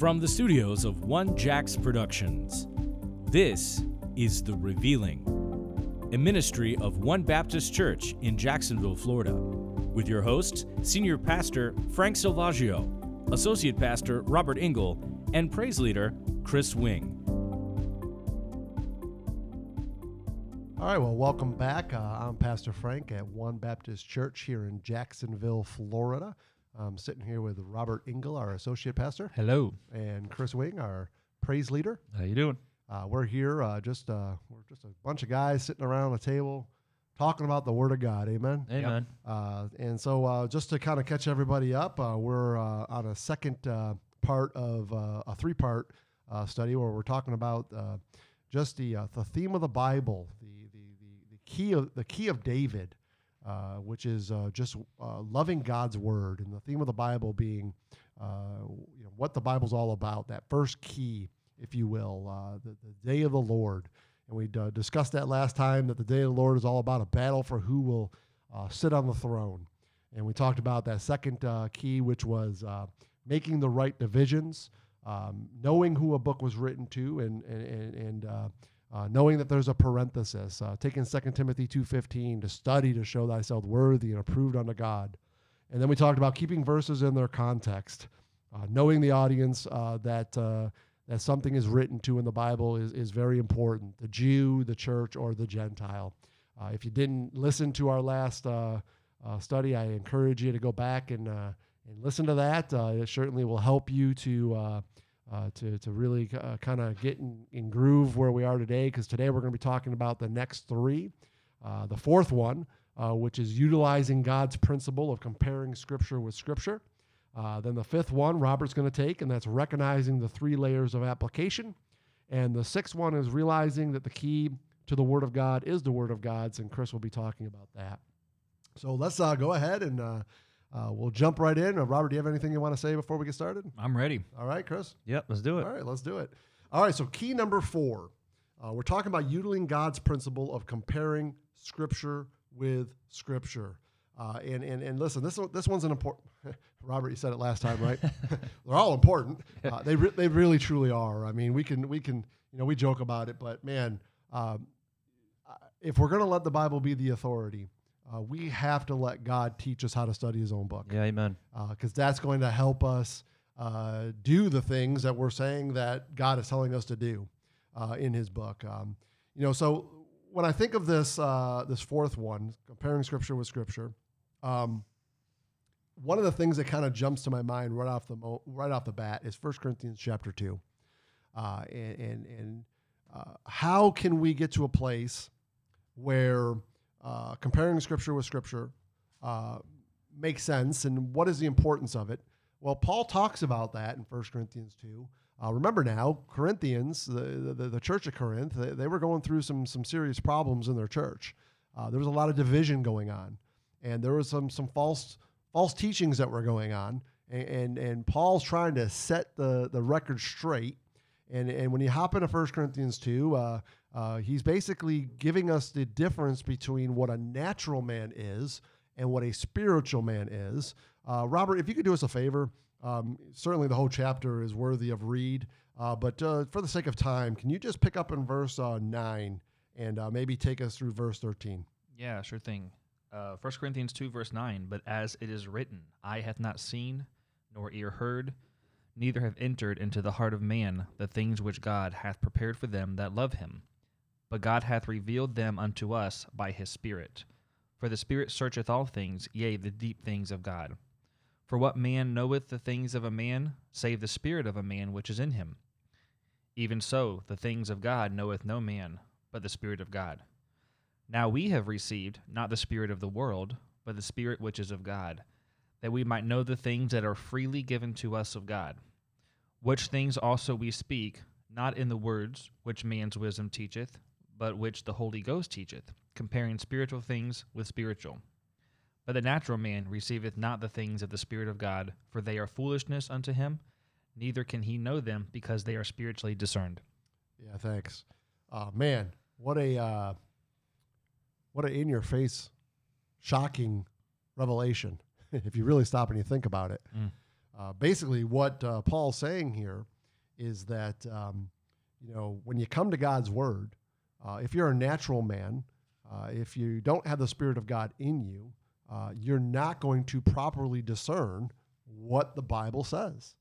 From the studios of One Jacks Productions, this is The Revealing, a ministry of One Baptist Church in Jacksonville, Florida, with your hosts, Senior Pastor Frank Silvaggio, Associate Pastor Robert Engel, and Praise Leader Chris Wing. All right, well, welcome back. Uh, I'm Pastor Frank at One Baptist Church here in Jacksonville, Florida. I'm sitting here with Robert Engel, our associate pastor, Hello. and Chris Wing, our praise leader. How you doing? Uh, we're here, uh, just uh, we're just a bunch of guys sitting around a table talking about the Word of God. Amen. Amen. Uh, and so, uh, just to kind of catch everybody up, uh, we're uh, on a second uh, part of uh, a three-part uh, study where we're talking about uh, just the uh, the theme of the Bible, the the the, the key of the key of David, uh, which is uh, just uh, loving God's word, and the theme of the Bible being uh, you know, what the Bible's all about. That first key, if you will, uh, the, the day of the Lord. And we uh, discussed that last time that the day of the Lord is all about a battle for who will sit on the throne. And we talked about that second key, which was making the right divisions, um, knowing who a book was written to, and and, and uh, knowing that there's a parenthesis. Uh, taking 2 Timothy two fifteen to study to show thyself worthy and approved unto God. And then we talked about keeping verses in their context, uh, knowing the audience uh, that uh, that something is written to in the Bible is, is very important. The Jew, the church, or the Gentile. Uh, if you didn't listen to our last study, I encourage you to go back and and listen to that. It certainly will help you to uh, to to really uh, kind of get in, in groove where we are today. Because today we're going to be talking about the next three. Uh, the fourth one, uh, which is utilizing God's principle of comparing Scripture with Scripture. Uh, then the fifth one, Robert's going to take, and that's recognizing the three layers of application. And the sixth one is realizing that the key to the Word of God is the Word of God's, and Chris will be talking about that. So let's uh, go ahead and uh, we'll jump right in. Uh, Robert, do you have anything you want to say before we get started? I'm ready. All right, Chris. Yep, let's do it. All right, let's do it. All right, so key number four, uh, we're talking about utilizing God's principle of comparing Scripture with Scripture. Uh, and, and and listen, this this one's an important. Robert, you said it last time, right? They're all important. Uh, they re- they really truly are. I mean, we can we can you know we joke about it, but man, um, uh, if we're going to let the Bible be the authority, uh, we have to let God teach us how to study His own book Yeah, amen. because that's going to help us uh, do the things that we're saying that God is telling us to do uh, in His book. Um, you know, so when I think of this uh, this fourth one, comparing Scripture with Scripture, um, one of the things that kind of jumps to my mind right off the mo- right off the bat is 1 Corinthians chapter two, uh, and and, and uh, how can we get to a place where uh, comparing Scripture with Scripture uh, makes sense and what is the importance of it? Well, Paul talks about that in 1 Corinthians 2. Uh, remember now, Corinthians, the, the, the church of Corinth, they, they were going through some, some serious problems in their church. Uh, there was a lot of division going on, and there was some, some false, false teachings that were going on. And, and, and Paul's trying to set the, the record straight. And, and when you hop into 1 Corinthians 2, uh, uh, he's basically giving us the difference between what a natural man is and what a spiritual man is. Uh, Robert, if you could do us a favor, um, certainly the whole chapter is worthy of read, uh, but uh, for the sake of time, can you just pick up in verse uh, 9 and maybe take us through verse 13? Yeah, sure thing. Uh, 1 Corinthians 2, verse 9. But as it is written, eye hath not seen, nor ear heard, neither have entered into the heart of man the things which God hath prepared for them that love him. But God hath revealed them unto us by his Spirit. For the Spirit searcheth all things, yea, the deep things of God. For what man knoweth the things of a man, save the Spirit of a man which is in him? Even so, the things of God knoweth no man, but the Spirit of God. Now we have received not the Spirit of the world, but the Spirit which is of God, that we might know the things that are freely given to us of God. Which things also we speak, not in the words which man's wisdom teacheth, but which the Holy Ghost teacheth, comparing spiritual things with spiritual. But the natural man receiveth not the things of the Spirit of God, for they are foolishness unto him, neither can he know them, because they are spiritually discerned. Yeah, thanks. Uh, man, what a uh, what a in your face, shocking revelation. if you really stop and you think about it, Mm. Uh, basically, what uh, Paul's saying here is that um, you know when you come to God's word, uh, if you're a natural man, uh, if you don't have the Spirit of God in you, uh, you're not going to properly discern what the Bible says.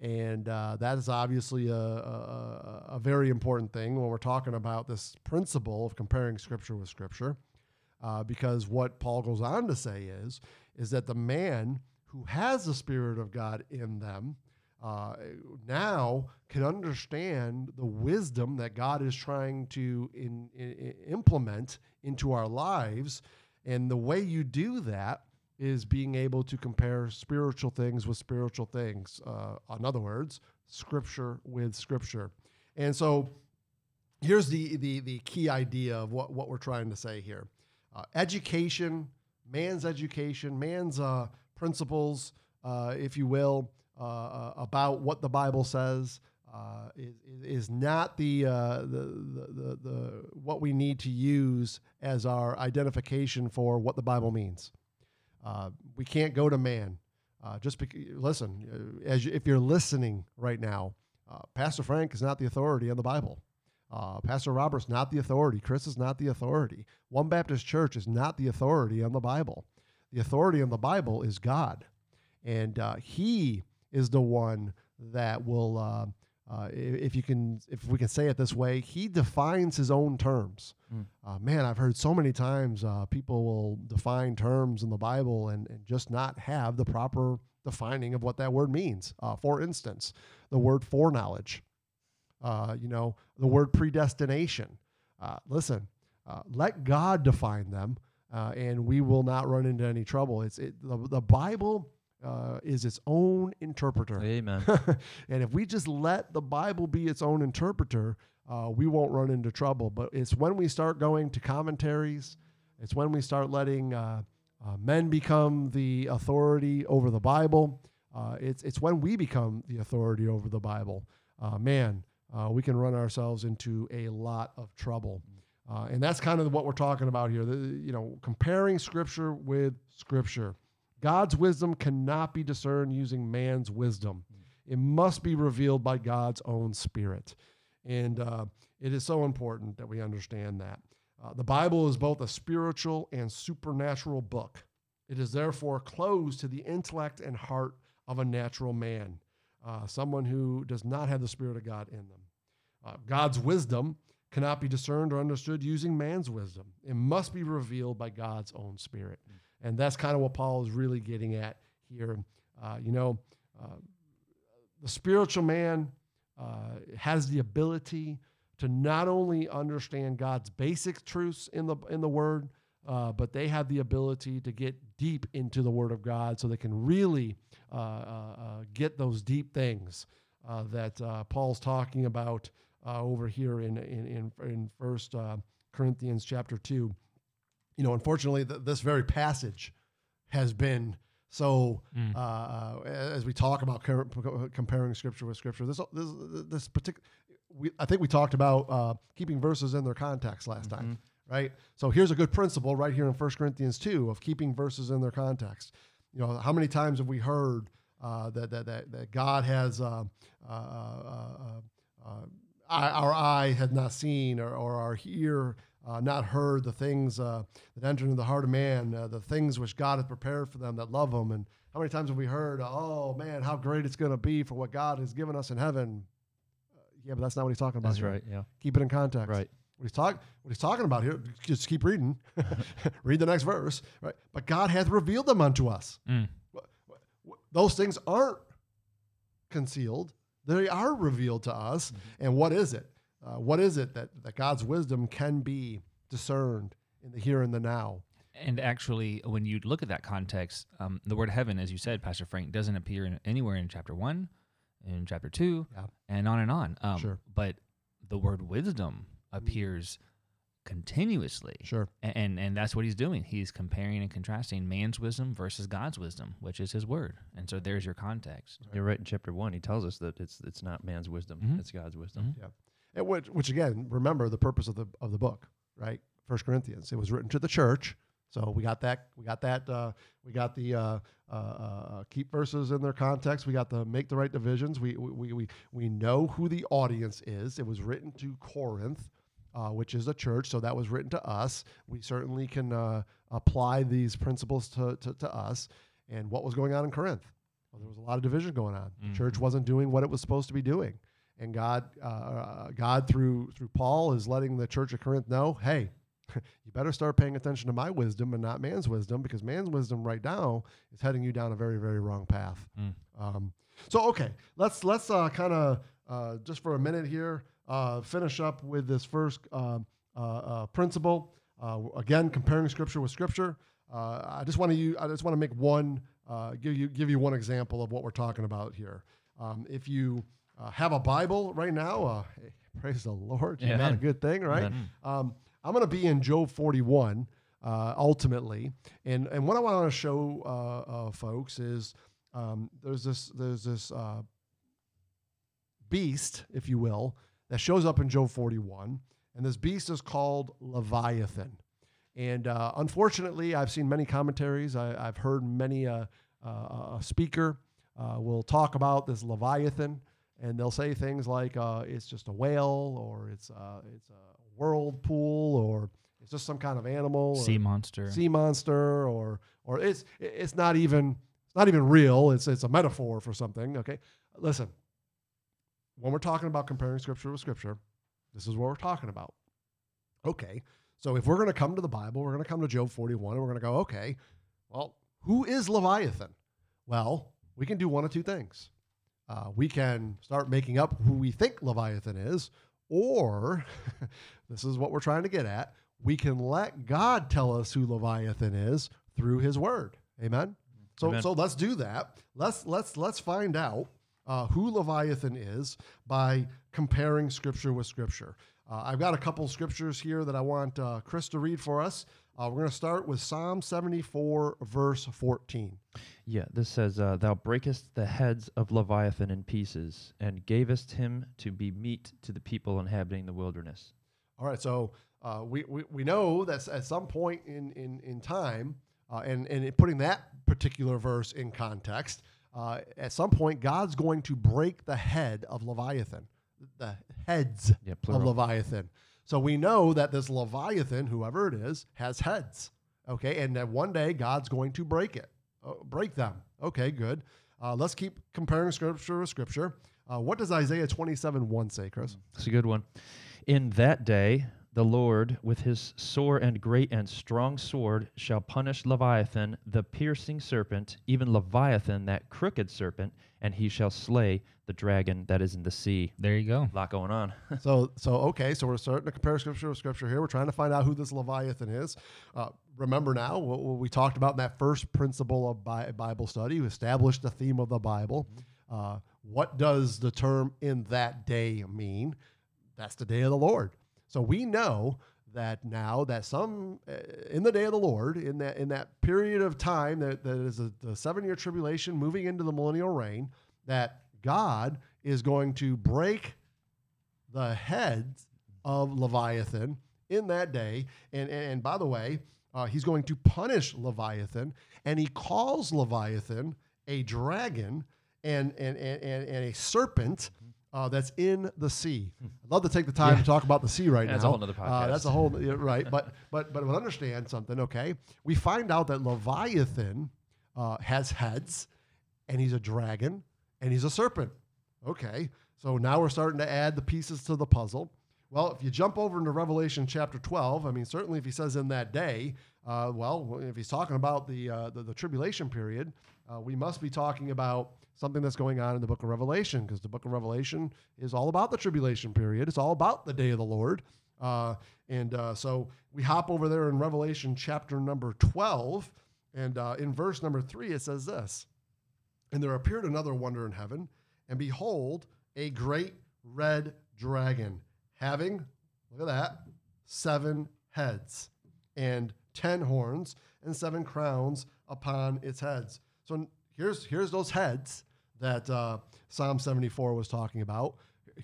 And uh, that is obviously a, a, a, very important thing when we're talking about this principle of comparing Scripture with Scripture. Uh, because what Paul goes on to say is, is that the man who has the Spirit of God in them uh, now can understand the wisdom that God is trying to in, in, implement into our lives. And the way you do that is being able to compare spiritual things with spiritual things. Uh, in other words, scripture with scripture. And so here's the, the, the key idea of what, what we're trying to say here uh, education, man's education, man's uh, principles, uh, if you will, uh, uh, about what the Bible says. is, is not the, the, the, the, the what we need to use as our identification for what the Bible means. Uh, we can't go to man. Uh, just because, listen, uh, as you, if you're listening right now, uh, Pastor Frank is not the authority on the Bible. Uh, Pastor Robert's not the authority. Chris is not the authority. One Baptist Church is not the authority on the Bible. The authority on the Bible is God, and He is the one that will uh, if you can, if we can say it this way, he defines his own terms. Mm. Uh, man, I've heard so many times uh, people will define terms in the Bible and, and just not have the proper defining of what that word means. Uh, for instance, the word foreknowledge, uh, you know, the word predestination. Uh, listen, let God define them, and we will not run into any trouble. It's it, the, the Bible uh, is its own interpreter. Amen. and if we just let the Bible be its own interpreter, uh, we won't run into trouble. But it's when we start going to commentaries, it's when we start letting uh, uh men become the authority over the Bible. Uh, it's it's when we become the authority over the Bible. Uh, man, we can run ourselves into a lot of trouble. and that's kind of what we're talking about here. The, you know, comparing Scripture with Scripture. God's wisdom cannot be discerned using man's wisdom. It must be revealed by God's own spirit. And uh, it is so important that we understand that. Uh, the Bible is both a spiritual and supernatural book. It is therefore closed to the intellect and heart of a natural man, uh, someone who does not have the Spirit of God in them. Uh, God's wisdom cannot be discerned or understood using man's wisdom. It must be revealed by God's own Spirit. Mm. And that's kind of what Paul is really getting at here. Uh, you know, uh, the spiritual man uh, has the ability to not only understand God's basic truths in the in the Word, uh, but they have the ability to get deep into the Word of God, so they can really uh, uh, get those deep things that Paul's talking about over here in in in, in First Corinthians chapter two you know, unfortunately, th- this very passage has been so mm. uh, uh as we talk about comparing scripture with scripture. This this this particular, we, I think we talked about uh, keeping verses in their context last mm-hmm. time, right? So here's a good principle right here in 1 Corinthians two of keeping verses in their context. You know, how many times have we heard uh, that, that that that God has uh, uh, our eye had not seen or, or our ear uh, not heard the things uh, that enter into the heart of man, uh, the things which God has prepared for them that love Him. And how many times have we heard, "Oh man, how great it's going to be for what God has given us in heaven"? Uh, yeah, but that's not what He's talking about. That's here. right. Yeah. Keep it in context. Right. What he's talking, what he's talking about here. Just keep reading. Read the next verse. Right. But God hath revealed them unto us. Mm. Those things aren't concealed; they are revealed to us. Mm-hmm. And what is it? Uh, what is it that, that God's wisdom can be discerned in the here and the now? And actually, when you look at that context, um, the word heaven, as you said, Pastor Frank, doesn't appear in, anywhere in chapter one, in chapter two, yeah. and on and on. Um, sure. But the word wisdom appears continuously. Sure. And, and, and that's what he's doing. He's comparing and contrasting man's wisdom versus God's wisdom, which is his word. And so there's your context. You're right. In chapter one, he tells us that it's it's not man's wisdom; mm-hmm. it's God's wisdom. Mm-hmm. Yeah which, which again, remember the purpose of the of the book, right? First Corinthians. It was written to the church So we got that. We got that. Uh, we got the uh, uh, uh, keep verses in their context. We got the make the right divisions. We we we we know who the audience is. It was written to Corinth, uh, which is a church. So that was written to us. We certainly can uh, apply these principles to, to to us. And what was going on in Corinth? Well, there was a lot of division going on. The church wasn't doing what it was supposed to be doing, and God uh, God through through Paul is letting the church of Corinth know, hey you better start paying attention to my wisdom and not man's wisdom because man's wisdom right now is heading you down a very very wrong path Mm. um, so okay let's let's uh, kind of uh, just for a minute here uh, finish up with this first uh, uh, uh, principle uh, again comparing scripture with scripture. Uh, i just want to you i just want to make one uh, give you give you one example of what we're talking about here. Um, if you uh, have a bible right now uh, hey, praise the lord you got a good thing right? Um, I'm going to be in Job 41 uh, ultimately, and and what I want to show uh, uh, folks is um, there's this there's this uh, beast, if you will, that shows up in Job 41, and this beast is called Leviathan. And uh, unfortunately, I've seen many commentaries. I, I've heard many uh, uh, a speaker uh, will talk about this Leviathan, and they'll say things like uh, it's just a whale, or it's uh, it's a whirlpool, or it's just some kind of animal, or Sea monster. sea monster, or or it's it's not even it's not even real. It's it's a metaphor for something. Okay, listen. When we're talking about comparing scripture with scripture, this is what we're talking about. Okay, so if we're going to come to the Bible, we're going to come to Job 41, and we're going to go, okay, well, who is Leviathan? Well, we can do one of two things. Uh, we can start making up who we think Leviathan is, or this is what we're trying to get at. We can let God tell us who Leviathan is through His Word. Amen. So, Amen. so let's do that. Let's let's let's find out uh, who Leviathan is by comparing Scripture with Scripture. Uh, I've got a couple scriptures here that I want uh, Chris to read for us. Uh, we're going to start with Psalm 74, verse 14. Yeah, this says, uh, Thou breakest the heads of Leviathan in pieces, and gavest him to be meat to the people inhabiting the wilderness. All right, so uh, we, we, we know that at some point in, in, in time, uh, and, and putting that particular verse in context, uh, at some point, God's going to break the head of Leviathan, the heads Yeah, of. Leviathan. So we know that this Leviathan, whoever it is, has heads. Okay, and that one day God's going to break it, uh, break them. Okay, good. Uh, let's keep comparing scripture with scripture. Uh, what does Isaiah 27 1 say, Chris? It's a good one. In that day, the Lord, with his sore and great and strong sword, shall punish Leviathan, the piercing serpent, even Leviathan, that crooked serpent, and he shall slay the dragon that is in the sea. There you go. A lot going on. so so okay so we're starting to compare scripture with scripture here. We're trying to find out who this leviathan is. Uh, remember now what, what we talked about in that first principle of Bi- bible study. We established the theme of the bible. Uh, what does the term in that day mean? That's the day of the lord so we know that now that some uh, in the day of the lord in that in that period of time that, that is a, the seven year tribulation moving into the millennial reign that god is going to break the heads of Leviathan in that day. And, and, and by the way, uh, he's going to punish Leviathan, and he calls Leviathan a dragon and, and, and, and, and a serpent. Uh, that's in the sea. I'd love to take the time to talk about the sea right That's a now. whole nother Uh, that's a whole yeah, right, but but but understand something. Okay, we find out that Leviathan uh, has heads, and he's a dragon, and he's a serpent. Okay, so now we're starting to add the pieces to the puzzle. Well, if you jump over into Revelation chapter 12, I mean, certainly if he says in that day, uh, well, if he's talking about the, uh, the, the tribulation period, uh, we must be talking about something that's going on in the book of Revelation because the book of Revelation is all about the tribulation period. It's all about the day of the Lord. Uh, and uh, so we hop over there in Revelation chapter number 12. And uh, in verse number three, it says this And there appeared another wonder in heaven, and behold, a great red dragon, having, look at that, seven heads, and ten horns, and seven crowns upon its heads. So here's, here's those heads that uh, Psalm 74 was talking about.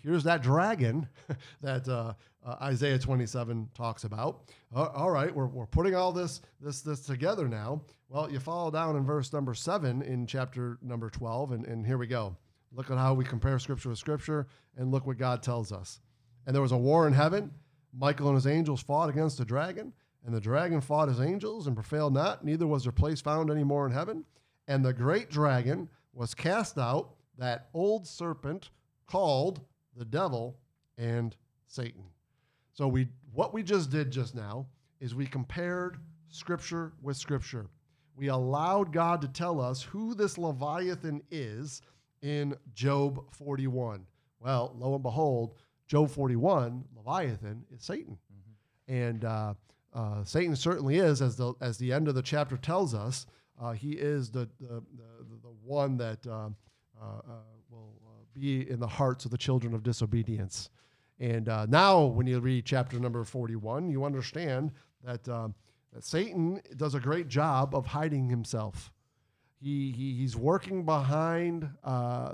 here's that dragon that uh, uh, Isaiah 27 talks about. All right, we're, we're putting all this this this together now. Well, you follow down in verse number seven in chapter number 12, and, and here we go. Look at how we compare scripture with scripture, and look what God tells us. And there was a war in heaven. Michael and his angels fought against the dragon, and the dragon fought his angels and prevailed not. Neither was their place found any more in heaven. And the great dragon was cast out, that old serpent called the devil and Satan. So we what we just did just now is we compared scripture with scripture. We allowed God to tell us who this Leviathan is in Job 41. Well, lo and behold, Job 41, Leviathan is Satan. And uh, uh, Satan certainly is, as the, as the end of the chapter tells us, uh, he is the, the, the, the one that uh, uh, uh, will be in the hearts of the children of disobedience. And now, when you read chapter number 41, you understand that, that Satan does a great job of hiding himself. He, he, he's working behind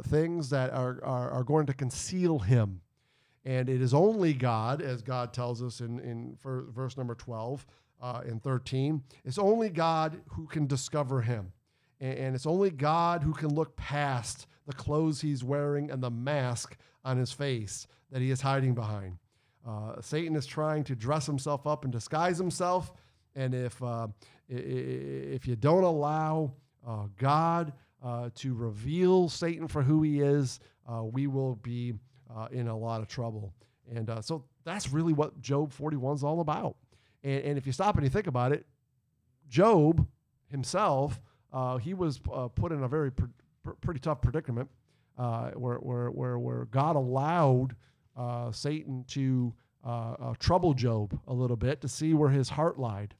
things that are, are, are going to conceal him. And it is only God, as God tells us in, in verse number 12 uh, and 13, it's only God who can discover him. And, it's only God who can look past the clothes he's wearing and the mask on his face that he is hiding behind. Uh, Satan is trying to dress himself up and disguise himself. And if, uh, if you don't allow uh, God uh, to reveal Satan for who he is, uh, we will be uh, in a lot of trouble. And uh, so that's really what Job 41 is all about. And, and, if you stop and you think about it, Job himself, uh, he was uh, put in a very pr- pr- pretty tough predicament uh, where, where, where, where God allowed uh, Satan to trouble Job a little bit to see where his heart lied.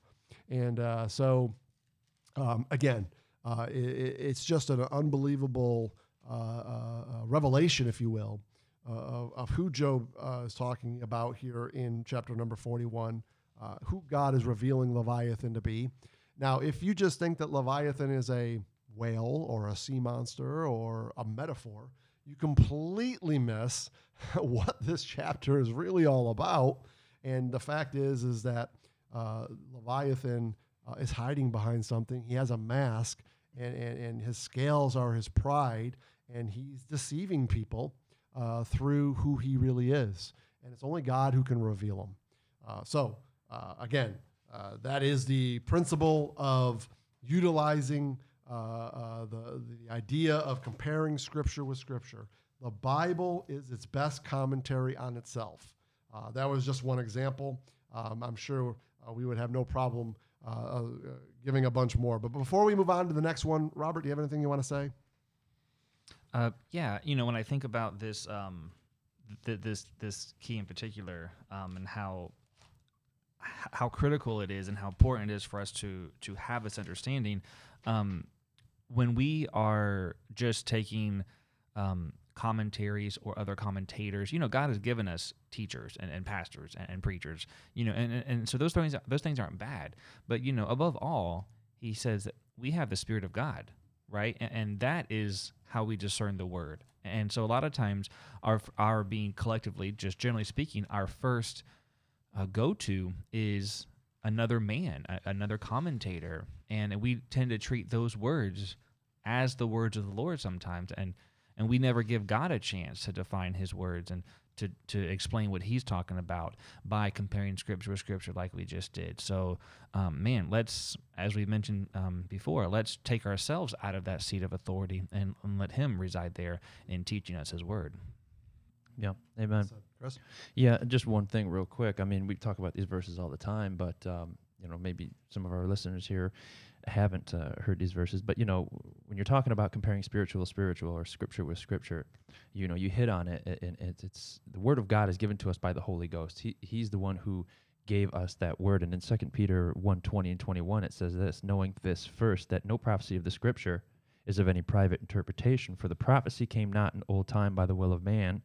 And so, um, again, it, it's just an unbelievable revelation, if you will, uh, of, of, who Job uh, is talking about here in chapter number 41, uh, who God is revealing Leviathan to be. Now, if you just think that Leviathan is a whale or a sea monster or a metaphor, you completely miss what this chapter is really all about. And the fact is, is that uh, Leviathan uh, is hiding behind something. He has a mask, and, and, and his scales are his pride, and he's deceiving people uh, through who he really is. And it's only God who can reveal him. Uh, so, uh, again, uh, that is the principle of utilizing uh, uh, the, the idea of comparing Scripture with Scripture. The Bible is its best commentary on itself. that was just one example. Um, I'm sure we would have no problem giving a bunch more. But before we move on to the next one, Robert, do you have anything you want to say? Uh, yeah, you know, when I think about this, um, th- this this key in particular, um, and how how critical it is, and how important it is for us to to have this understanding, um, when we are just taking um, commentaries or other commentators, you know, God has given us teachers and, and pastors and, and, preachers, you know, and, and so those things those things aren't bad, but you know, above all, He says that we have the Spirit of God right? And, and, that is how we discern the word. And so a lot of times, our our being collectively, just generally speaking, our first uh, go to is another man, a, another commentator, and we tend to treat those words as the words of the Lord sometimes, and and we never give God a chance to define His words and to, to explain what he's talking about by comparing scripture with scripture like we just did. So, um, man, let's, as we mentioned um, before, let's take ourselves out of that seat of authority and, and let him reside there in teaching us his word. Yeah, amen. Chris? Yeah, just one thing real quick. I mean, we talk about these verses all the time, but, um, you know, maybe some of our listeners here haven't uh, heard these verses, but you know, when you're talking about comparing spiritual with spiritual or scripture with scripture, you know, you hit on it, and it's, it's the word of God is given to us by the Holy Ghost. He he's the one who gave us that word. And in Second Peter 1, 20 and 21, it says this, knowing this first, that no prophecy of the scripture is of any private interpretation, for the prophecy came not in old time by the will of man,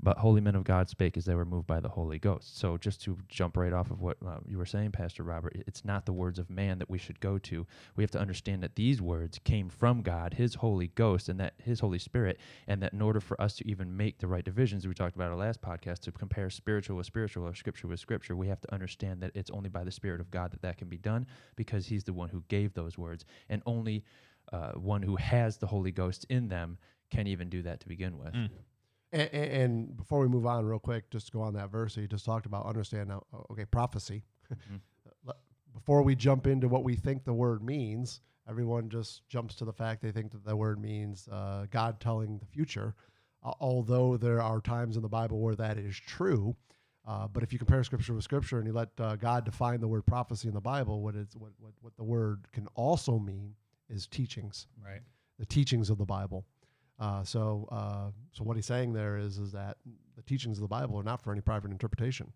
but holy men of God spake as they were moved by the Holy Ghost. So just to jump right off of what uh, you were saying, Pastor Robert, it's not the words of man that we should go to. We have to understand that these words came from God, His Holy Ghost, and that His Holy Spirit, and that in order for us to even make the right divisions, we talked about our last podcast, to compare spiritual with spiritual or scripture with scripture, we have to understand that it's only by the Spirit of God that that can be done because He's the one who gave those words, and only uh, one who has the Holy Ghost in them can even do that to begin with. Mm. And, and before we move on, real quick, just to go on that verse that you just talked about, understand now, okay, prophecy. Mhm. Before we jump into what we think the word means, everyone just jumps to the fact they think that the word means uh, God telling the future. Uh, although there are times in the Bible where that is true, uh, but if you compare scripture with scripture and you let uh, God define the word prophecy in the Bible, what is what, what what the word can also mean is teachings Right. the teachings of the Bible. Uh, so, uh, so what he's saying there is, is that the teachings of the Bible are not for any private interpretation.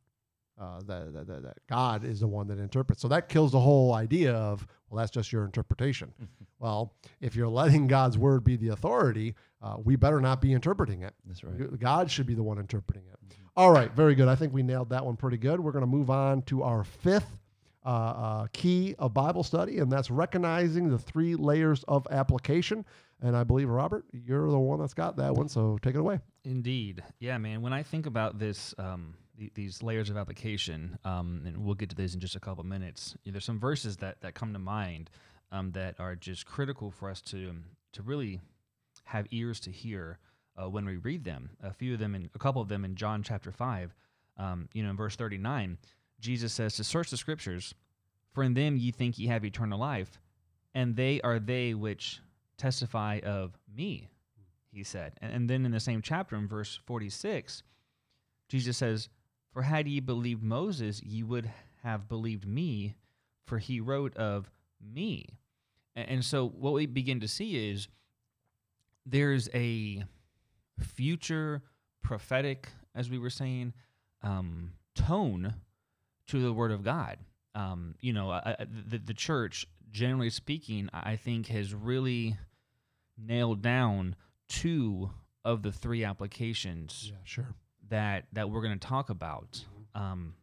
Uh, that, that, that, that God is the one that interprets. So that kills the whole idea of, well, that's just your interpretation. well, if you're letting God's word be the authority, uh, we better not be interpreting it. That's right. God should be the one interpreting it. All right, very good. I think we nailed that one pretty good. We're going to move on to our fifth uh, uh, key of Bible study, and that's recognizing the three layers of application. And I believe, Robert, you're the one that's got that one, so take it away. Indeed. Yeah, man. When I think about this, um, th- these layers of application, um, and we'll get to these in just a couple minutes, y- there's some verses that, that come to mind um, that are just critical for us to, um, to really have ears to hear uh, when we read them. A few of them, in, a couple of them in John chapter 5, um, you know, in verse 39, Jesus says, To search the scriptures, for in them ye think ye have eternal life, and they are they which testify of me he said. And, and then in the same chapter, in verse 46, Jesus says, For had ye believed Moses, ye would have believed me, for he wrote of me. A- And, so what we begin to see is there's a future prophetic, as we were saying, um, tone to the Word of God. Um, you know, the, the church, generally speaking, I think has really nailed down two of the three applications Yeah, sure. that that we're going to talk about. Um,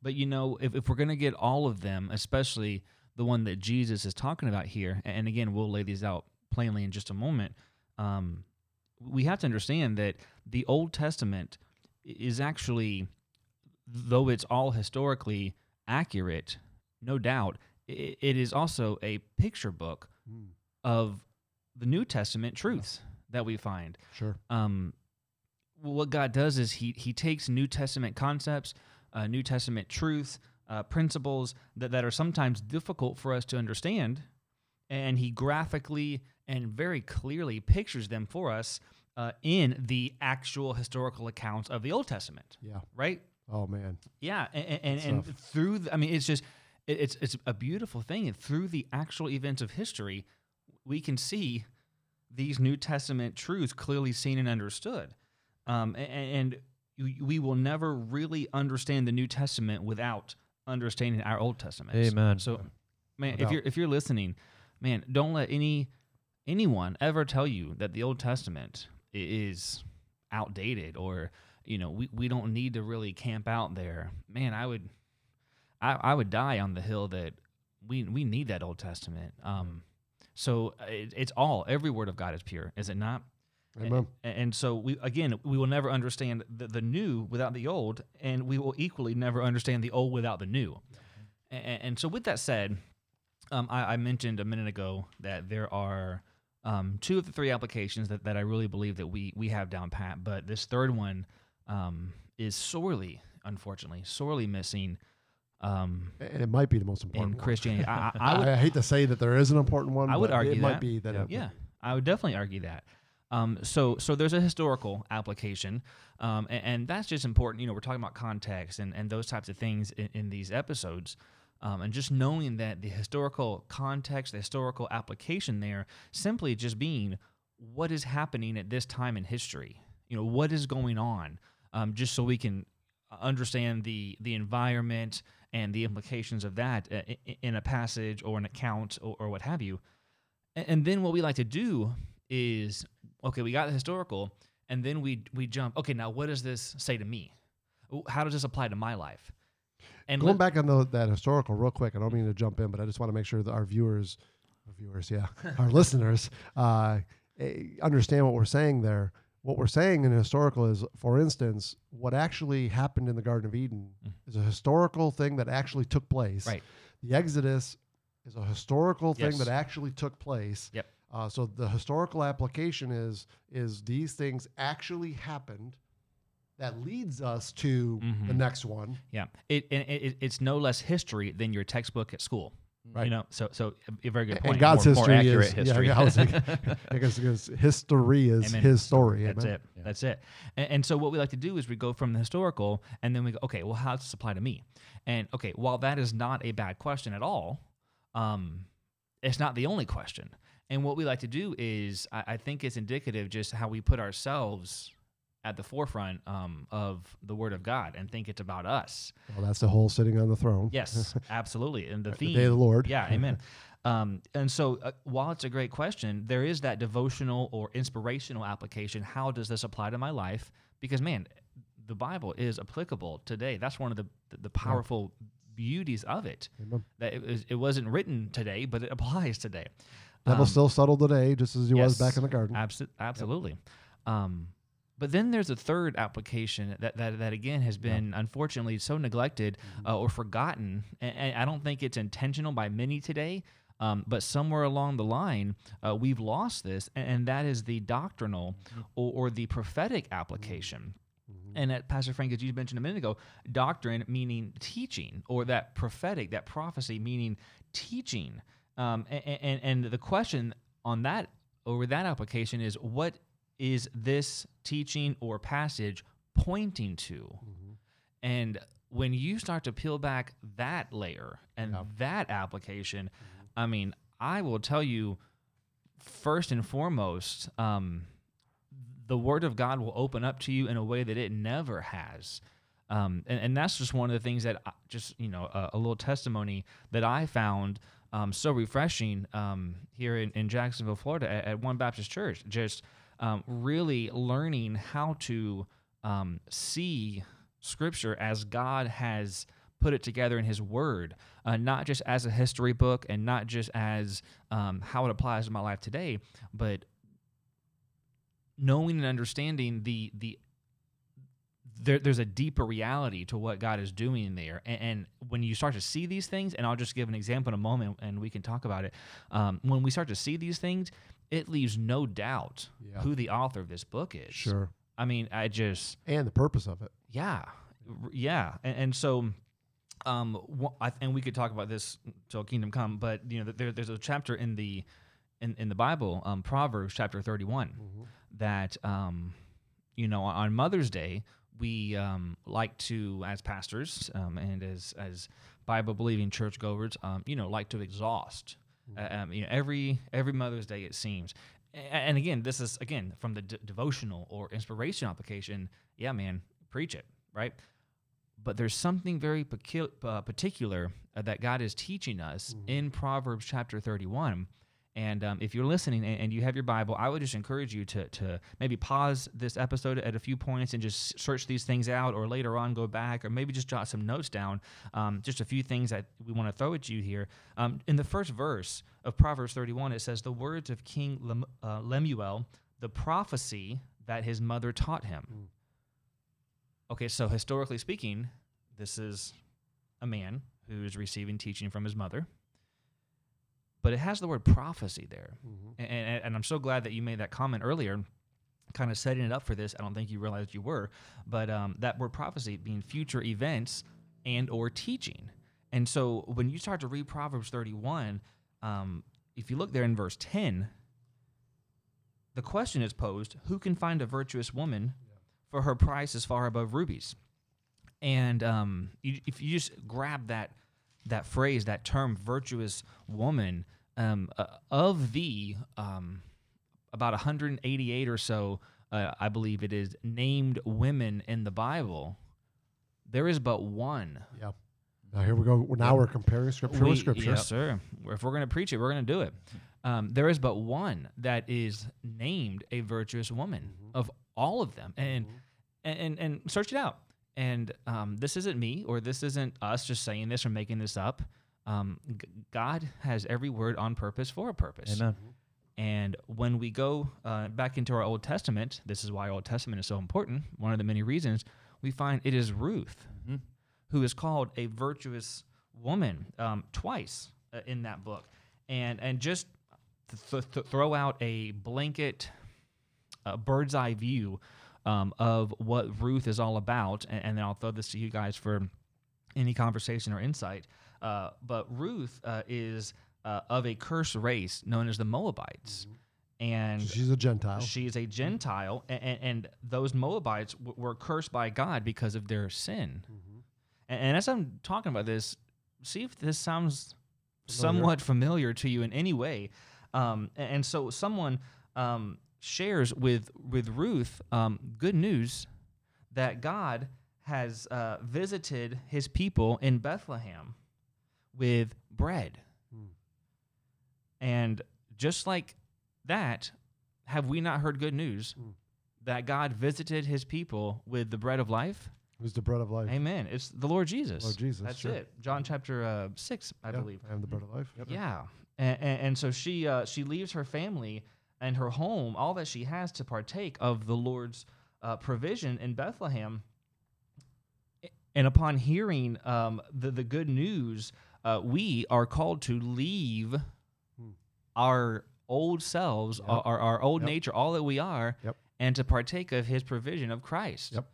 but you know, if, if we're going to get all of them, especially the one that Jesus is talking about here, and again, we'll lay these out plainly in just a moment. Um, we have to understand that the Old Testament is actually, though it's all historically accurate, no doubt, it is also a picture book Mm, of the New Testament truths that we find. sure. Um, what God does is he he takes New Testament concepts, uh, New Testament truths, uh, principles that, that are sometimes difficult for us to understand, and he graphically and very clearly pictures them for us uh, in the actual historical accounts of the Old Testament. Yeah. Right? Oh, man. Yeah, and and, Good and through the, I mean, it's just it, it's it's a beautiful thing, and through the actual events of history, we can see these New Testament truths clearly seen and understood, um, a- a- and, we- we will never really understand the New Testament without understanding our Old Testament. Amen. So, man, No if you're if you're listening, man, don't let any anyone ever tell you that the Old Testament is outdated or you know we, we don't need to really camp out there. Man, I would I, I would die on the hill that we we need that Old Testament. Um, so uh, it, it's all every word of God is pure, is it not? Amen. A- And, so we again we will never understand the, the new without the old, and we will equally never understand the old without the new. And, and so with that said, um, I, I mentioned a minute ago that there are um, two of the three applications that, that I really believe that we we have down pat, but this third one um, is sorely, unfortunately, sorely missing um, And it might be the most in important one. Christianity. I, I, I, I hate to say that there is an important one. I would but argue it might that. be that. Yeah. yeah, I would definitely argue that. Um, so, so there's a historical application, um, and, and that's just important. You know, we're talking about context and, and those types of things in, in these episodes, um, and just knowing that the historical context, the historical application there, simply just being what is happening at this time in history. You know, what is going on, um, just so we can understand the the environment and the implications of that uh, in a passage or an account or, or what have you. And then what we like to do is okay, we got the historical, and then we we jump. Okay, now what does this say to me? How does this apply to my life? And Going let- back on the, that historical real quick, I don't mean to jump in, but I just want to make sure that our viewers, our viewers, yeah, our listeners, uh, eh, understand what we're saying there. What we're saying in historical is, for instance, what actually happened in the Garden of Eden Mm. is a historical thing that actually took place. Right. The Exodus is a historical thing that actually took place. Yep. Uh, so the historical application is is these things actually happened. That leads us to the Mhm. next one. Yeah, it, and it, it it's no less history than your textbook at school. Right. You know, so so a, a very good And point. God's More- more history accurate is history. Yeah, I was thinking, because, because history is Amen. his story. That's amen? it. Yeah. That's it. And, and so what we like to do is we go from the historical, and then we go, okay, well, how does this apply to me? And okay, while that is not a bad question at all, um, it's not the only question. And what we like to do is, I, I think it's indicative just how we put ourselves at the forefront um, of the Word of God and think it's about us. Well, that's the whole sitting on the throne. Yes, absolutely. And the The theme, day of the Lord. yeah, amen. Um, and so, uh, while it's a great question, there is that devotional or inspirational application. How does this apply to my life? Because, man, the Bible is applicable today. That's one of the the, the powerful beauties of it. Amen. That it, was, it wasn't written today, but it applies today. Devil's Um, still subtle today, just as he was back in the garden. Abso- absolutely. Um, but then there's a third application that, that, that again has been unfortunately so neglected Mm-hmm. uh, or forgotten. And, and I don't think it's intentional by many today. Um, but somewhere along the line, uh, we've lost this, and, and that is the doctrinal or, or the prophetic application. And at Pastor Frank, as you mentioned a minute ago, doctrine meaning teaching, or that prophetic, that prophecy meaning teaching. Um, and, and, and the question on that, over that application, is what is this teaching or passage pointing to? And when you start to peel back that layer and Yeah. that application, I mean, I will tell you, first and foremost, um, the Word of God will open up to you in a way that it never has. Um, and, and that's just one of the things that I, just, you know, a, a little testimony that I found um, so refreshing um, here in, in Jacksonville, Florida at, at One Baptist Church. Just um, really learning how to um, see Scripture as God has put it together in His Word, uh, not just as a history book and not just as um, how it applies to my life today, but knowing and understanding the the there, there's a deeper reality to what God is doing there, and, and when you start to see these things, and I'll just give an example in a moment, and we can talk about it. Um, when we start to see these things, it leaves no doubt Yeah. who the author of this book is. Sure. I mean, I just And the purpose of it. yeah, yeah, and, and so, um, wha- I, and we could talk about this till kingdom come, but you know, there, there's a chapter in the in, in the Bible, um, Proverbs chapter 31, Mm-hmm. that um, you know, on Mother's Day we um, like to, as pastors um, and as as Bible believing churchgoers, um, you know, like to exhaust. Uh, um, you know, every every Mother's Day it seems. And again, this is again from the d- devotional or inspiration application. Yeah, man, preach it, right? But there's something very pecu- uh, particular uh, that God is teaching us in Proverbs chapter 31. And um, if you're listening and, and you have your Bible, I would just encourage you to, to maybe pause this episode at a few points and just search these things out, or later on go back, or maybe just jot some notes down. Um, just a few things that we want to throw at you here. Um, in the first verse of Proverbs 31, it says, The words of King Lem- uh, Lemuel, the prophecy that his mother taught him. Okay, so historically speaking, this is a man who is receiving teaching from his mother. But it has the word prophecy there. And, and, and I'm so glad that you made that comment earlier, kind of setting it up for this. I don't think you realized you were, but um, that word prophecy being future events and or teaching. And so when you start to read Proverbs 31, um, if you look there in verse 10, the question is posed, who can find a virtuous woman for her price is far above rubies? And um, you, if you just grab that that phrase, that term, virtuous woman, um, uh, of the um, about 188 or so, uh, I believe it is, named women in the Bible, there is but one. Yeah. Now here we go. Now we're comparing scripture We- with scripture. Yes, sir. If we're going to preach it, we're going to do it. um, there is but one that is named a virtuous woman Mm-hmm. of all of them, and and and search it out. And um, this isn't me, or this isn't us just saying this or making this up. Um, G- God has every word on purpose for a purpose. Amen. And when we go uh, back into our Old Testament, this is why Old Testament is so important. One of the many reasons we find it is Ruth Mhm. who is called a virtuous woman um, twice uh, in that book, and and just th- th- throw out a blanket, uh, bird's eye view um, of what Ruth is all about, and, and then I'll throw this to you guys for any conversation or insight. Uh, but Ruth uh, is uh, of a cursed race known as the Moabites, and She's a Gentile. she is a Gentile, and, and those Moabites w- were cursed by God because of their sin. And, and as I'm talking about this, see if this sounds somewhat familiar to you in any way. Um, a- and, so someone um, shares with with Ruth um, good news that God has uh, visited His people in Bethlehem with bread. And just like that, have we not heard good news Mm. that God visited his people with the bread of life? Who's the bread of life? Amen. It's the Lord Jesus. Lord Jesus, That's sure. it. John chapter uh, 6, I Yeah, believe. I am the bread of life. Yep. Yeah. And, and, and so she uh, she leaves her family and her home, all that she has to partake of the Lord's uh, provision in Bethlehem. And upon hearing um, the, the good news, uh, we are called to leave Hmm. our old selves, Yep. our, our, old Yep. nature, all that we are, Yep. and to partake of his provision of Christ. Yep.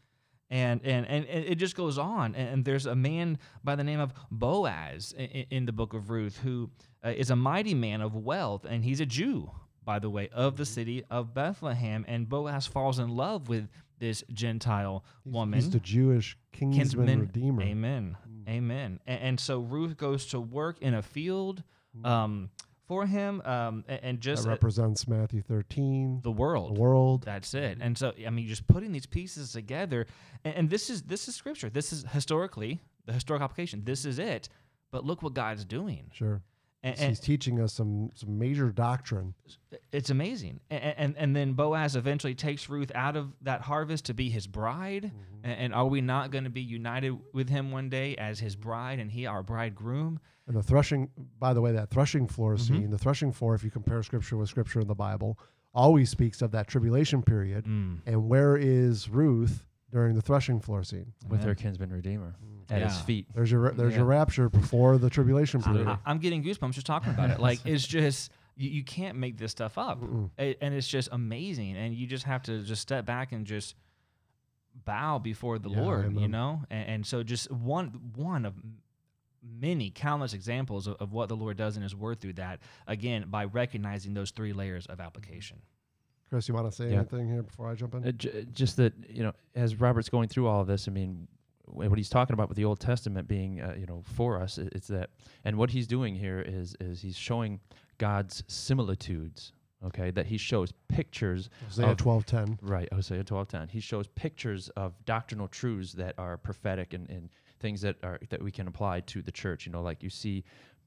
And, and and it just goes on. And and there's a man by the name of Boaz in, in the book of Ruth who uh, is a mighty man of wealth, and he's a Jew, by the way, of the Mm-hmm. city of Bethlehem. And Boaz falls in love with this Gentile He's, woman, he's the Jewish kinsman, kinsman redeemer. Amen. Mm. Amen. And, and so Ruth goes to work in a field Mm. um, for him, um, and, That just uh, represents Matthew 13, the world the world. world. That's it. And so I mean, just putting these pieces together, and, and this is this is scripture. This is historically the historic application. This is it. But look what God's doing, Sure. And, He's- He's teaching us some some major doctrine. it's amazing. And, and and then Boaz eventually takes Ruth out of that harvest to be his bride. And, and are we not going to be united with him one day as his bride, and he our bridegroom? And the threshing, by the way, that threshing floor Mm-hmm. scene, the threshing floor, if you compare scripture with scripture in the Bible, always speaks of that tribulation period. Mm. And where is Ruth during the threshing floor scene? With Amen. her kinsman redeemer mm. at his Yeah. feet. There's your there's your Yeah. rapture before the tribulation period. I, am getting goosebumps just talking about it. Like it's just you, you can't make this stuff up, Mm-mm. A- and it's just amazing. And you just have to just step back and just bow before the Yeah, Lord, you amen. know. And, and so just one one of m- many countless examples of, of what the Lord does in His Word through that. Again, by recognizing those three layers of application. Chris, you want to say Yeah. anything here before I jump in? Uh, j- just that you know, as Robert's going through all of this, I mean, wh- what he's talking about with the Old Testament being, uh, you know, for us, it's that, and what he's doing here is is he's showing God's similitudes. Okay, that he shows pictures Isaiah of- 12:10. Right, Hosea twelve ten. He shows pictures of doctrinal truths that are prophetic and, and things that are that we can apply to the church. You know, like you see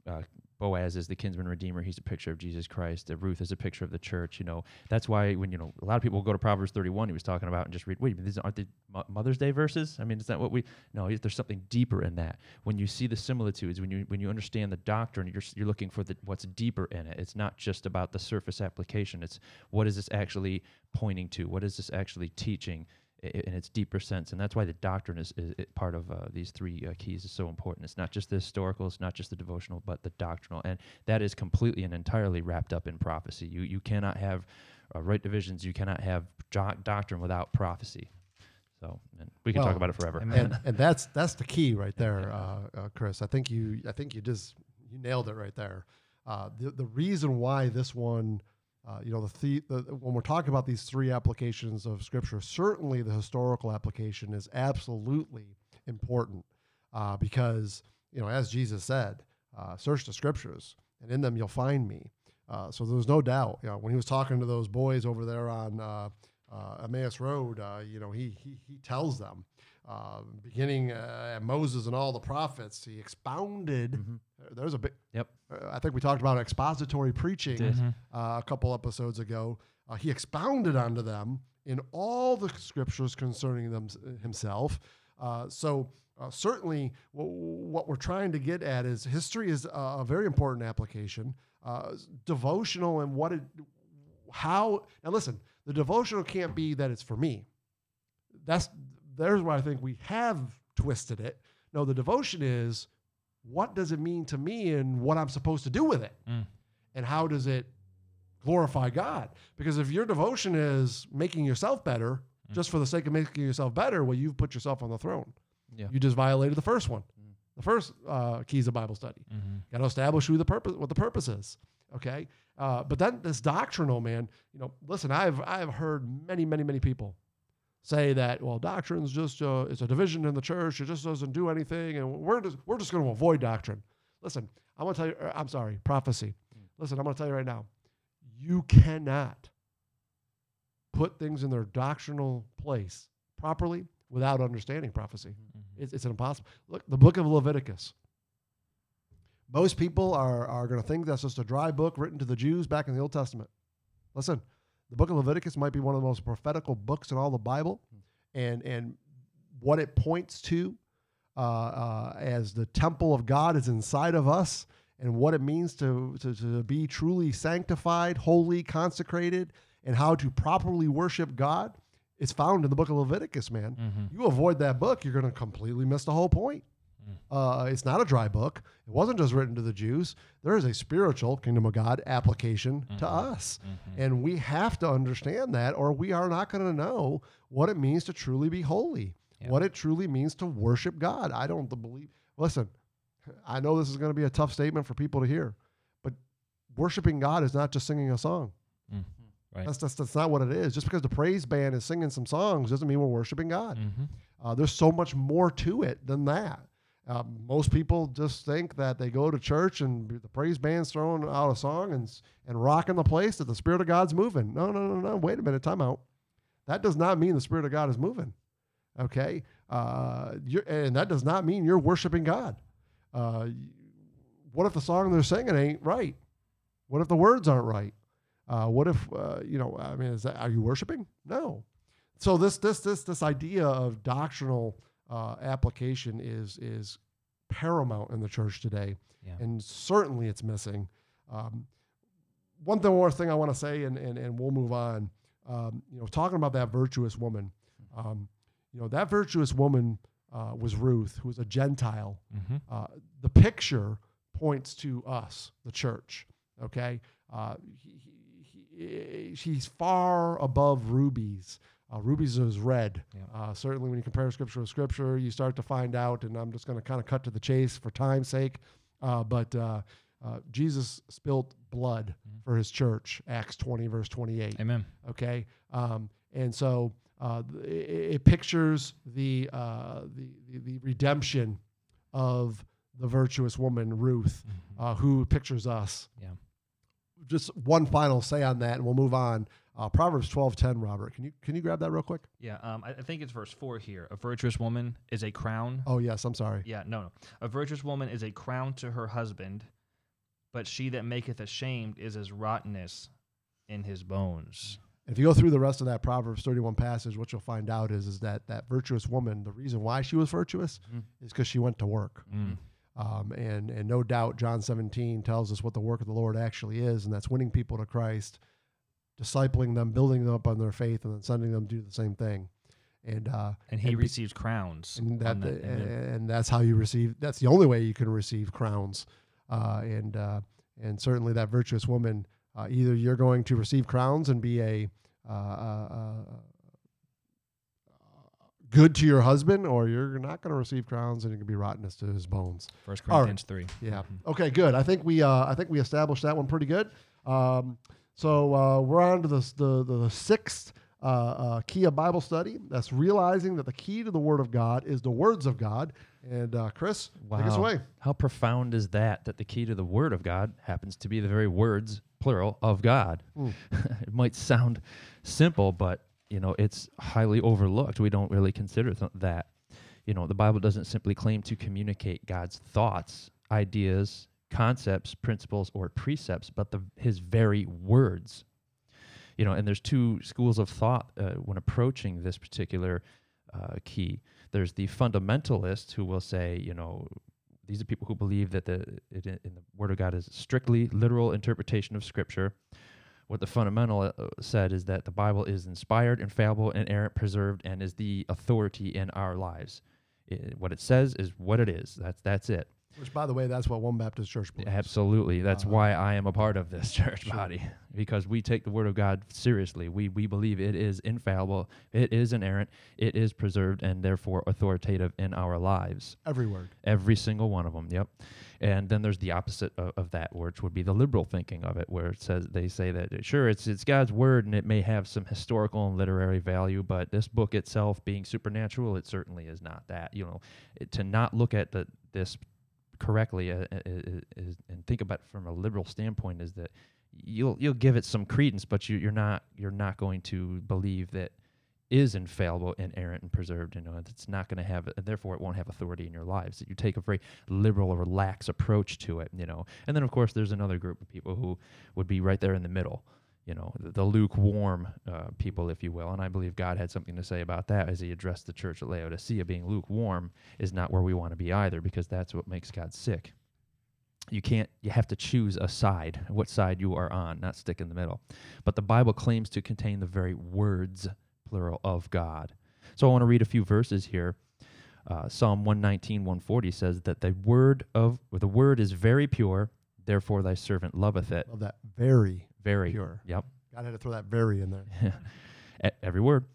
uh, Boaz is the kinsman redeemer. He's a picture of Jesus Christ. Uh, Ruth is a picture of the church. You know, that's why when you know a lot of people go to Proverbs thirty one, he was talking about and just read. Wait, these aren't the Mother's Day verses? I mean, is that what we? No, there's something deeper in that. When you see the similitudes, when you when you understand the doctrine, you're you're looking for the what's deeper in it. It's not just about the surface application. It's what is this actually pointing to? What is this actually teaching? In its deeper sense, and that's why the doctrine is, is, part of uh, these three uh, keys is so important. It's not just the historical, it's not just the devotional, but the doctrinal, and that is completely and entirely wrapped up in prophecy. You you cannot have uh, right divisions. You cannot have jo- doctrine without prophecy. So, and we can Well, talk about it forever. And and that's that's the key right there, uh, uh, Chris. I think you I think you just you nailed it right there. Uh, the the reason why this one, uh, you know, the, the when we're talking about these three applications of Scripture, certainly the historical application is absolutely important uh, because you know, as Jesus said, uh, search the Scriptures, and in them you'll find me. Uh, so there's no doubt. You know, when he was talking to those boys over there on uh, uh, Emmaus Road, you know, he he he tells them, uh, beginning uh, at Moses and all the prophets. He expounded. Mhm. uh, There's a big. Yep. Uh, I think we talked about expository preaching Did. Mhm. uh, a couple episodes ago. Uh, he expounded onto them in all the scriptures concerning them himself. Uh, so uh, certainly, w- what we're trying to get at is history is a, a very important application. Uh, devotional and what it, how. Now listen, the devotional can't be that it's for me. That's there's where I think we have twisted it. No, the devotion is what does it mean to me and what I'm supposed to do with it, Mm. and how does it glorify God? Because if your devotion is making yourself better Mm. just for the sake of making yourself better, well, you've put yourself on the throne. Yeah. You just violated the first one, Mm. the first uh, keys of Bible study. Mhm. Got to establish who the purpose, what the purpose is. Okay, uh, but then this doctrinal man, you know, listen, I've I've heard many many many people say that well, doctrine's just uh, it's a division in the church. It just doesn't do anything, and we're just we're just going to avoid doctrine. Listen, I'm going to tell you. uh, I'm sorry, prophecy. Listen, I'm going to tell you right now, you cannot put things in their doctrinal place properly without understanding prophecy. Mhm. It's, it's an impossible. Look, the book of Leviticus. Most people are, are going to think that's just a dry book written to the Jews back in the Old Testament. Listen, the book of Leviticus might be one of the most prophetical books in all the Bible, and and what it points to uh, uh, as the temple of God is inside of us, and what it means to, to to be truly sanctified, holy, consecrated, and how to properly worship God. It's found in the book of Leviticus, man Mhm. you avoid that book, you're going to completely miss the whole point. Uh, it's not a dry book. It wasn't just written to the Jews. There is a spiritual kingdom of God application to Mhm. us. Mhm. And we have to understand that, or we are not going to know what it means to truly be holy, Yeah. what it truly means to worship God. I don't believe, listen, I know this is going to be a tough statement for people to hear, but worshiping God is not just singing a song. Mm. Right. That's, that's, that's not what it is. Just because the praise band is singing some songs doesn't mean we're worshiping God. Mhm. Uh, there's so much more to it than that. Uh, most people just think that they go to church and the praise band's throwing out a song and and rocking the place that the spirit of God's moving. No, no, no, no. Wait a minute, time out. That does not mean the spirit of God is moving. Okay, uh, and that does not mean you're worshiping God. Uh, what if the song they're singing ain't right? What if the words aren't right? Uh, what if uh, you know? I mean, is that are you worshiping? No. So this this this this idea of doctrinal uh, application is is paramount in the church today, Yeah. and certainly it's missing. Um, one thing more thing I want to say, and, and and we'll move on. Um, you know, talking about that virtuous woman, um, you know, that virtuous woman uh, was Ruth, who was a Gentile. Mhm. Uh, the picture points to us, the church. Okay, uh, he, he, he, she's far above rubies. Uh, rubies is red. Yeah. Uh, certainly, when you compare scripture with scripture, you start to find out. And I'm just going to kind of cut to the chase for time's sake. Uh, but uh, uh, Jesus spilt blood Mhm. for his church. Acts 20, verse 28 Amen. okay um, and so uh, it, it pictures the, uh, the, the the redemption of the virtuous woman Ruth, Mhm. uh, who pictures us. Yeah. Just one final say on that, and we'll move on. Uh, Proverbs twelve ten. Robert, can you can you grab that real quick? Yeah. Um, I, I think it's verse four here. A virtuous woman is a crown. Oh yes, I'm sorry. Yeah. No. No. A virtuous woman is a crown to her husband, but she that maketh ashamed is as rottenness in his bones. If you go through the rest of that Proverbs 31 passage, what you'll find out is, is that that virtuous woman, the reason why she was virtuous Mhm. is because she went to work. Mm. Um, and and no doubt John 17 tells us what the work of the Lord actually is, and that's winning people to Christ, discipling them, building them up on their faith, and then sending them to do the same thing. And uh, And he And be- receives crowns. and that. Amen. and that's how you receive. That's the only way you can receive crowns. Uh, and uh, and certainly that virtuous woman, uh, either you're going to receive crowns and be a uh, uh, uh, good to your husband, or you're not going to receive crowns and you can be rottenness to his bones. First All right. Corinthians three. Yeah. Mhm. Okay. Good. I think we uh, I think we established that one pretty good. Um, so uh, we're on to the the, the sixth uh, uh, key of Bible study. That's realizing that the key to the Word of God is the words of God. And uh, Chris, take us away. How profound is that? That the key to the Word of God happens to be the very words, plural, of God. Mm. it might sound simple, but you know it's highly overlooked. We don't really consider th- that. You know, the Bible doesn't simply claim to communicate God's thoughts, ideas, concepts, principles, or precepts, but the, his very words. You know, and there's two schools of thought uh, when approaching this particular uh, key. There's the fundamentalists who will say, you know, these are people who believe that the it, in the Word of God is strictly literal interpretation of Scripture. What the fundamental uh, said is that the Bible is inspired, infallible, inerrant, preserved, and is the authority in our lives. It, what it says is what it is. That's that's it. Which, by the way, that's what One Baptist Church believes. Absolutely. That's Uh, why I am a part of this church Sure. body because we take the word of God seriously. We we believe it is infallible, it is inerrant, it is preserved and therefore authoritative in our lives. Every word. Every single one of them. Yep. And then there's the opposite of, of that, which would be the liberal thinking of it, where it says they say that uh, sure it's it's God's word and it may have some historical and literary value, but this book itself being supernatural, it certainly is not that. You know, it, to not look at the this correctly uh, uh, uh, is, and think about from a liberal standpoint is that you'll you'll give it some credence, but you, you're not you're not going to believe that is infallible, inerrant, and preserved. You know, it's not going to have, and therefore it won't have authority in your lives. That you take a very liberal or lax approach to it. You know, and then of course there's another group of people who would be right there in the middle. You know, the, the lukewarm uh, people, if you will. And I believe God had something to say about that as He addressed the church at Laodicea. Being lukewarm is not where we want to be either, because that's what makes God sick. You can't you have to choose a side what side you are on not stick in the middle. But the bible claims to contain the very words plural of god. So i want to read a few verses here. Uh, psalm 119 140 says that the word of the word is very pure therefore thy servant loveth it. Of that very very pure. yep God had to throw that very in there. Every word.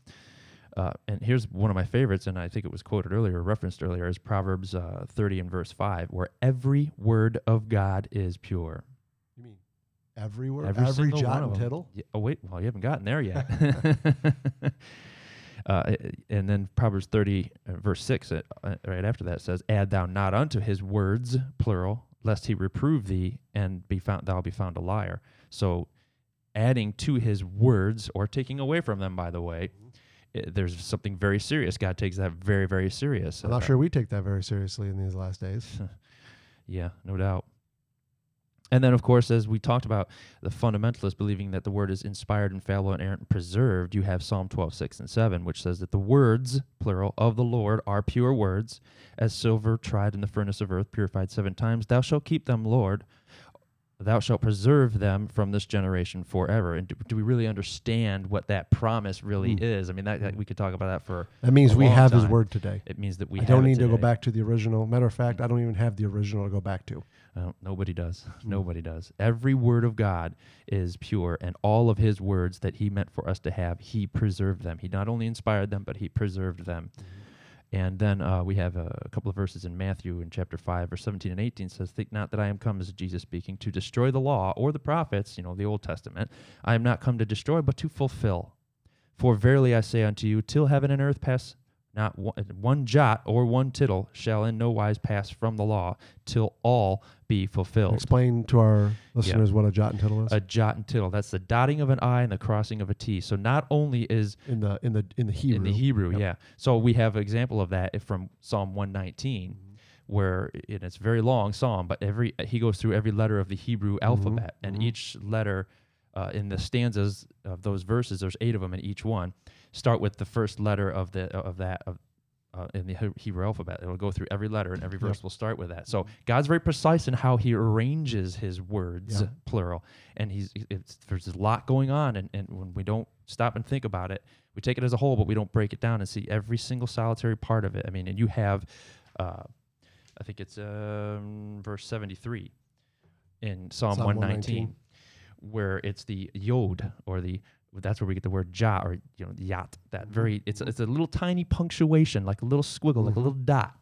Uh, and here's one of my favorites, and I think it was quoted earlier, referenced earlier, is Proverbs uh, 30 and verse 5, where every word of God is pure. You mean every word? Every, Every, jot and tittle? Yeah, oh, wait, well, you haven't gotten there yet. uh, and then Proverbs 30, uh, verse 6, uh, uh, right after that says, Add thou not unto his words, plural, lest he reprove thee, and be found thou be found a liar. So adding to his words, or taking away from them, by the way, i- there's something very serious. God takes that very, very serious. I'm not sure we take that very seriously in these last days. yeah, no doubt. And then, of course, as we talked about, the fundamentalist believing that the word is inspired, infallible, and errant and preserved, you have Psalm 12, 6, and 7, which says that the words, plural, of the Lord are pure words, as silver tried in the furnace of earth, purified seven times. Thou shalt keep them, Lord. Thou shalt preserve them from this generation forever. And do, do we really understand what that promise really Mm. is? I mean, that, that we could talk about that for. That means we have His word today. It means that we I have don't need to go back to the original. Matter of fact, I don't even have the original to go back to. Uh, nobody does. Hmm. Nobody does. Every word of God is pure, and all of His words that He meant for us to have, He preserved them. He not only inspired them, but He preserved them. And then uh, we have a, a couple of verses in Matthew in chapter 5, verse 17 and 18 says, Think not that I am come, as Jesus speaking, to destroy the law or the prophets, you know, the Old Testament. I am not come to destroy, but to fulfill. For verily I say unto you, till heaven and earth pass, not one, one jot or one tittle shall in no wise pass from the law, till all be fulfilled. Explain to our listeners what a jot and tittle is A jot and tittle. That's the dotting of an I and the crossing of a T. So not only is in the in the in the Hebrew. in the Hebrew, Yep. yeah. So we have an example of that from Psalm 119, Mm-hmm. where and it's a very long psalm, but every he goes through every letter of the Hebrew alphabet, and mhm. each letter uh, in the stanzas of those verses, there's eight of them in each one, start with the first letter of the of that of. Uh, in the Hebrew alphabet, it'll go through every letter, and every verse will start with that. So God's very precise in how He arranges His words, Yeah. plural, and He's it's, there's a lot going on, and, and when we don't stop and think about it, we take it as a whole, but we don't break it down and see every single solitary part of it. I mean, and you have, uh, I think it's um, verse 73 in Psalm, Psalm 119, 119. where it's the yod or the that's where we get the word ja or you know yacht. That very it's it's a little tiny punctuation, like a little squiggle, like a little dot.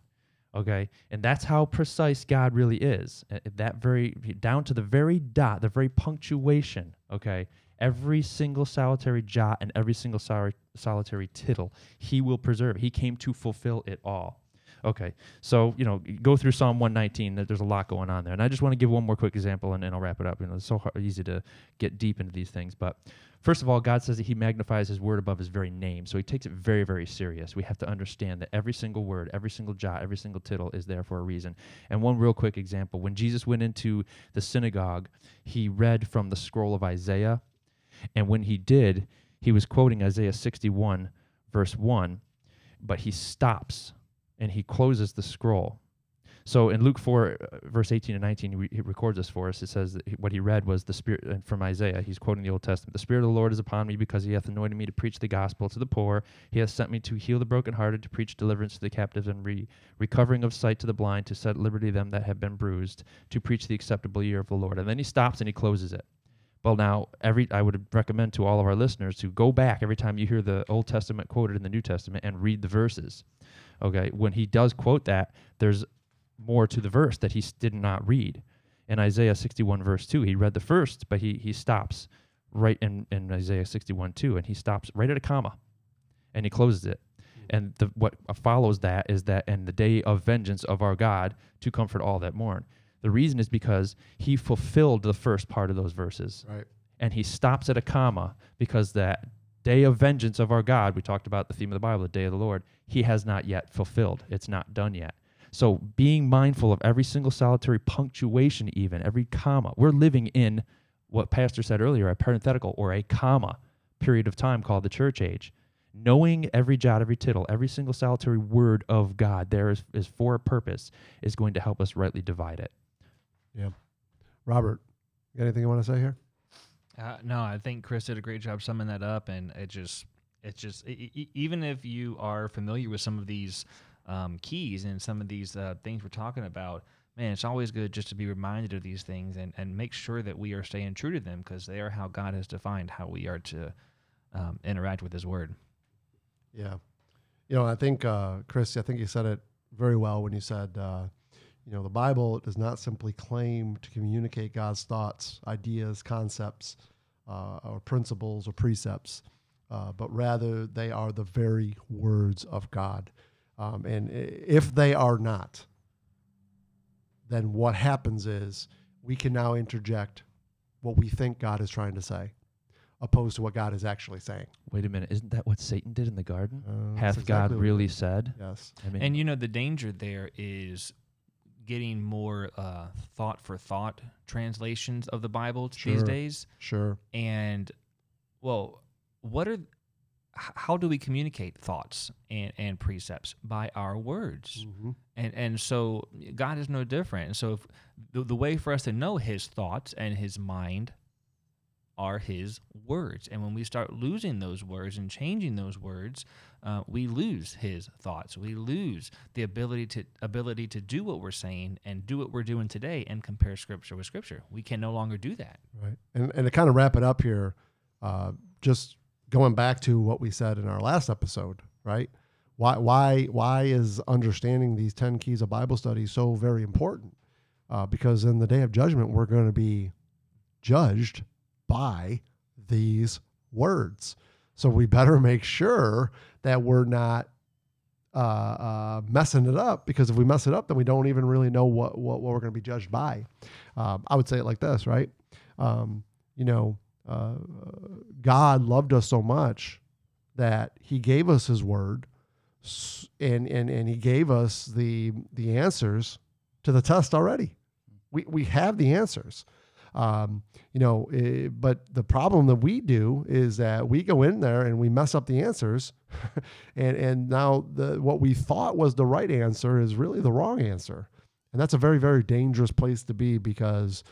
Okay, and that's how precise God really is. Uh, That very down to the very dot, the very punctuation. Okay, every single solitary jot and every single soli- solitary tittle, He will preserve. He came to fulfill it all. Okay, so you know, go through Psalm 119. there- There's a lot going on there, and I just want to give one more quick example, and then I'll wrap it up. You know, it's so hard, easy to get deep into these things, but First of all, God says that He magnifies His word above His very name. So He takes it very, very serious. We have to understand that every single word, every single jot, every single tittle is there for a reason. And one real quick example when Jesus went into the synagogue, He read from the scroll of Isaiah. And when He did, He was quoting Isaiah 61, verse 1, but He stops and He closes the scroll so in Luke 4, uh, verse 18 and 19, he, he, records this for us. It says that what he read was the Spirit uh, from Isaiah. He's quoting the Old Testament. The Spirit of the Lord is upon me because he hath anointed me to preach the gospel to the poor. He hath sent me to heal the brokenhearted, to preach deliverance to the captives, and re- recovering of sight to the blind, to set liberty them that have been bruised, to preach the acceptable year of the Lord. And then he stops and he closes it. Well, now every I would recommend to all of our listeners to go back every time you hear the Old Testament quoted in the New Testament and read the verses. Okay, when he does quote that, there's more to the verse that he did not read. In Isaiah 61, verse 2, he read the first, but he, he stops right in, in Isaiah 61, 2, and he stops right at a comma and he closes it. Hmm. And the, what uh, follows that is that, in the day of vengeance of our God to comfort all that mourn. The reason is because he fulfilled the first part of those verses. Right. And he stops at a comma because that day of vengeance of our God, we talked about the theme of the Bible, the day of the Lord, he has not yet fulfilled. It's not done yet. So being mindful of every single solitary punctuation, even every comma. We're living in what Pastor said earlier, a parenthetical or a comma period of time called the church age. Knowing every jot, every tittle, every single solitary word of God there is, is for a purpose is going to help us rightly divide it. Yeah. Robert, got anything you want to say here? Uh, no, I think Chris did a great job summing that up, and it just, it's just, it, even if you are familiar with some of these um, keys and some of these uh, things we're talking about, man, it's always good just to be reminded of these things and, and make sure that we are staying true to them because they are how God has defined how we are to um, interact with His Word. Yeah. You know, I think, uh, Chris, I think you said it very well when you said, uh, you know, the Bible does not simply claim to communicate God's thoughts, ideas, concepts, uh, or principles or precepts, uh, but rather they are the very words of God. Um, and if they are not, then what happens is we can now interject what we think God is trying to say, opposed to what God is actually saying. Wait a minute, isn't that what Satan did in the garden? Uh, Hath exactly God really said? Yes. I mean, And you know, the danger there is getting more uh, thought for thought translations of the Bible these days. Sure. And, well, what are, h- how do we communicate thoughts and, and precepts? By our words. Mm-hmm. And and so God is no different. And so if the, the way for us to know his thoughts and his mind are his words. And when we start losing those words and changing those words, uh, we lose his thoughts. We lose the ability to ability to do what we're saying and do what we're doing today and compare scripture with scripture. We can no longer do that. Right. And, and to kind of wrap it up here, uh, just going back to what we said in our last episode, right? Why, why, why is understanding these 10 keys of Bible study so very important? Uh, because in the day of judgment, we're going to be judged by these words. So we better make sure that we're not uh, uh, messing it up because if we mess it up, then we don't even really know what, what, what we're going to be judged by. Um, I would say it like this, right? Um, you know, uh, God loved us so much that He gave us His Word, and and and He gave us the the answers to the test already. We we have the answers. Um, you know, eh, but the problem that we do is that we go in there and we mess up the answers, and and now the what we thought was the right answer is really the wrong answer, and that's a very very dangerous place to be because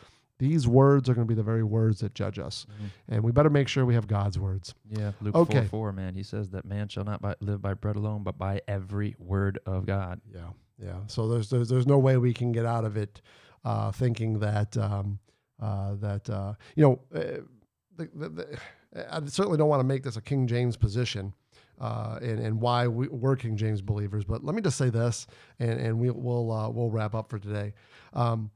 these words are going to be the very words that judge us, and we better make sure we have God's words. yeah, Luke Okay. 4 4, man, he says that man shall not by, live by bread alone, but by every word of God. Yeah, yeah. So there's there's, there's no way we can get out of it uh, thinking that um, uh, that uh, you know. Uh, the, the, the, I certainly don't want to make this a King James position, uh, and and why we, we're King James believers. But let me just say this, and and we, we'll uh, we'll wrap up for today. Um,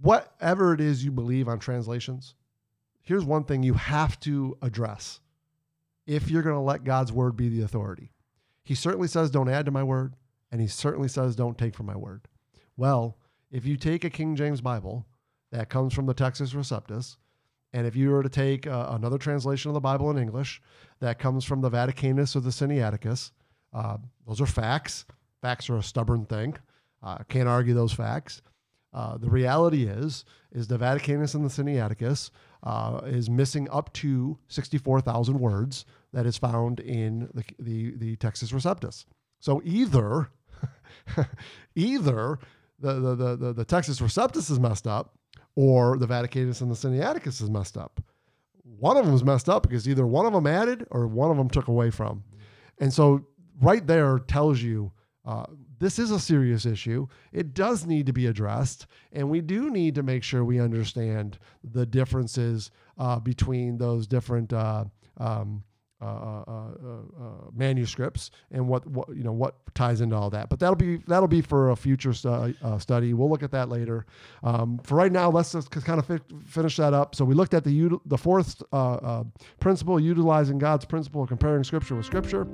whatever it is you believe on translations, here's one thing you have to address if you're going to let God's word be the authority. He certainly says, Don't add to my word, and he certainly says, Don't take from my word. Well, if you take a King James Bible that comes from the Textus Receptus And if you were to take uh, another translation of the Bible in English that comes from the Vaticanus or the Sinaiticus, uh, those are facts. Facts are a stubborn thing. Uh, can't argue those facts. Uh, the reality is, is the Vaticanus and the Sinaiticus uh, is missing up to 64,000 words that is found in the, the, the Textus Receptus. So either, either the, the, the, the, the Textus Receptus is messed up or the Vaticanus and the Sinaiticus is messed up. One of them is messed up because either one of them added or one of them took away from. And so right there tells you uh, this is a serious issue. It does need to be addressed, and we do need to make sure we understand the differences uh, between those different uh, um, uh, uh, uh, uh, manuscripts and what, what you know what ties into all that. But that'll be that'll be for a future stu- uh, study. We'll look at that later. Um, for right now, let's just kind of fi- finish that up. So we looked at the the fourth uh, uh, principle, utilizing God's principle of comparing Scripture with Scripture.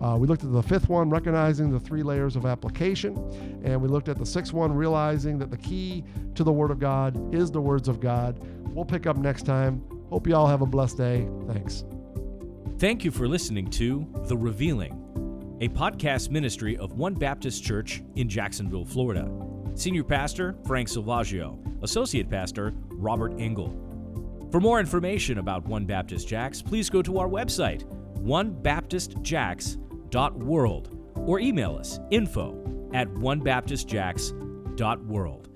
Uh, we looked at the fifth one, recognizing the three layers of application, and we looked at the sixth one, realizing that the key to the Word of God is the words of God. We'll pick up next time. Hope you all have a blessed day. Thanks. Thank you for listening to The Revealing, a podcast ministry of One Baptist Church in Jacksonville, Florida. Senior Pastor Frank Silvaggio, Associate Pastor Robert Engel. For more information about One Baptist Jacks, please go to our website, onebaptistjacks.world, or email us info at onebaptistjacks.world.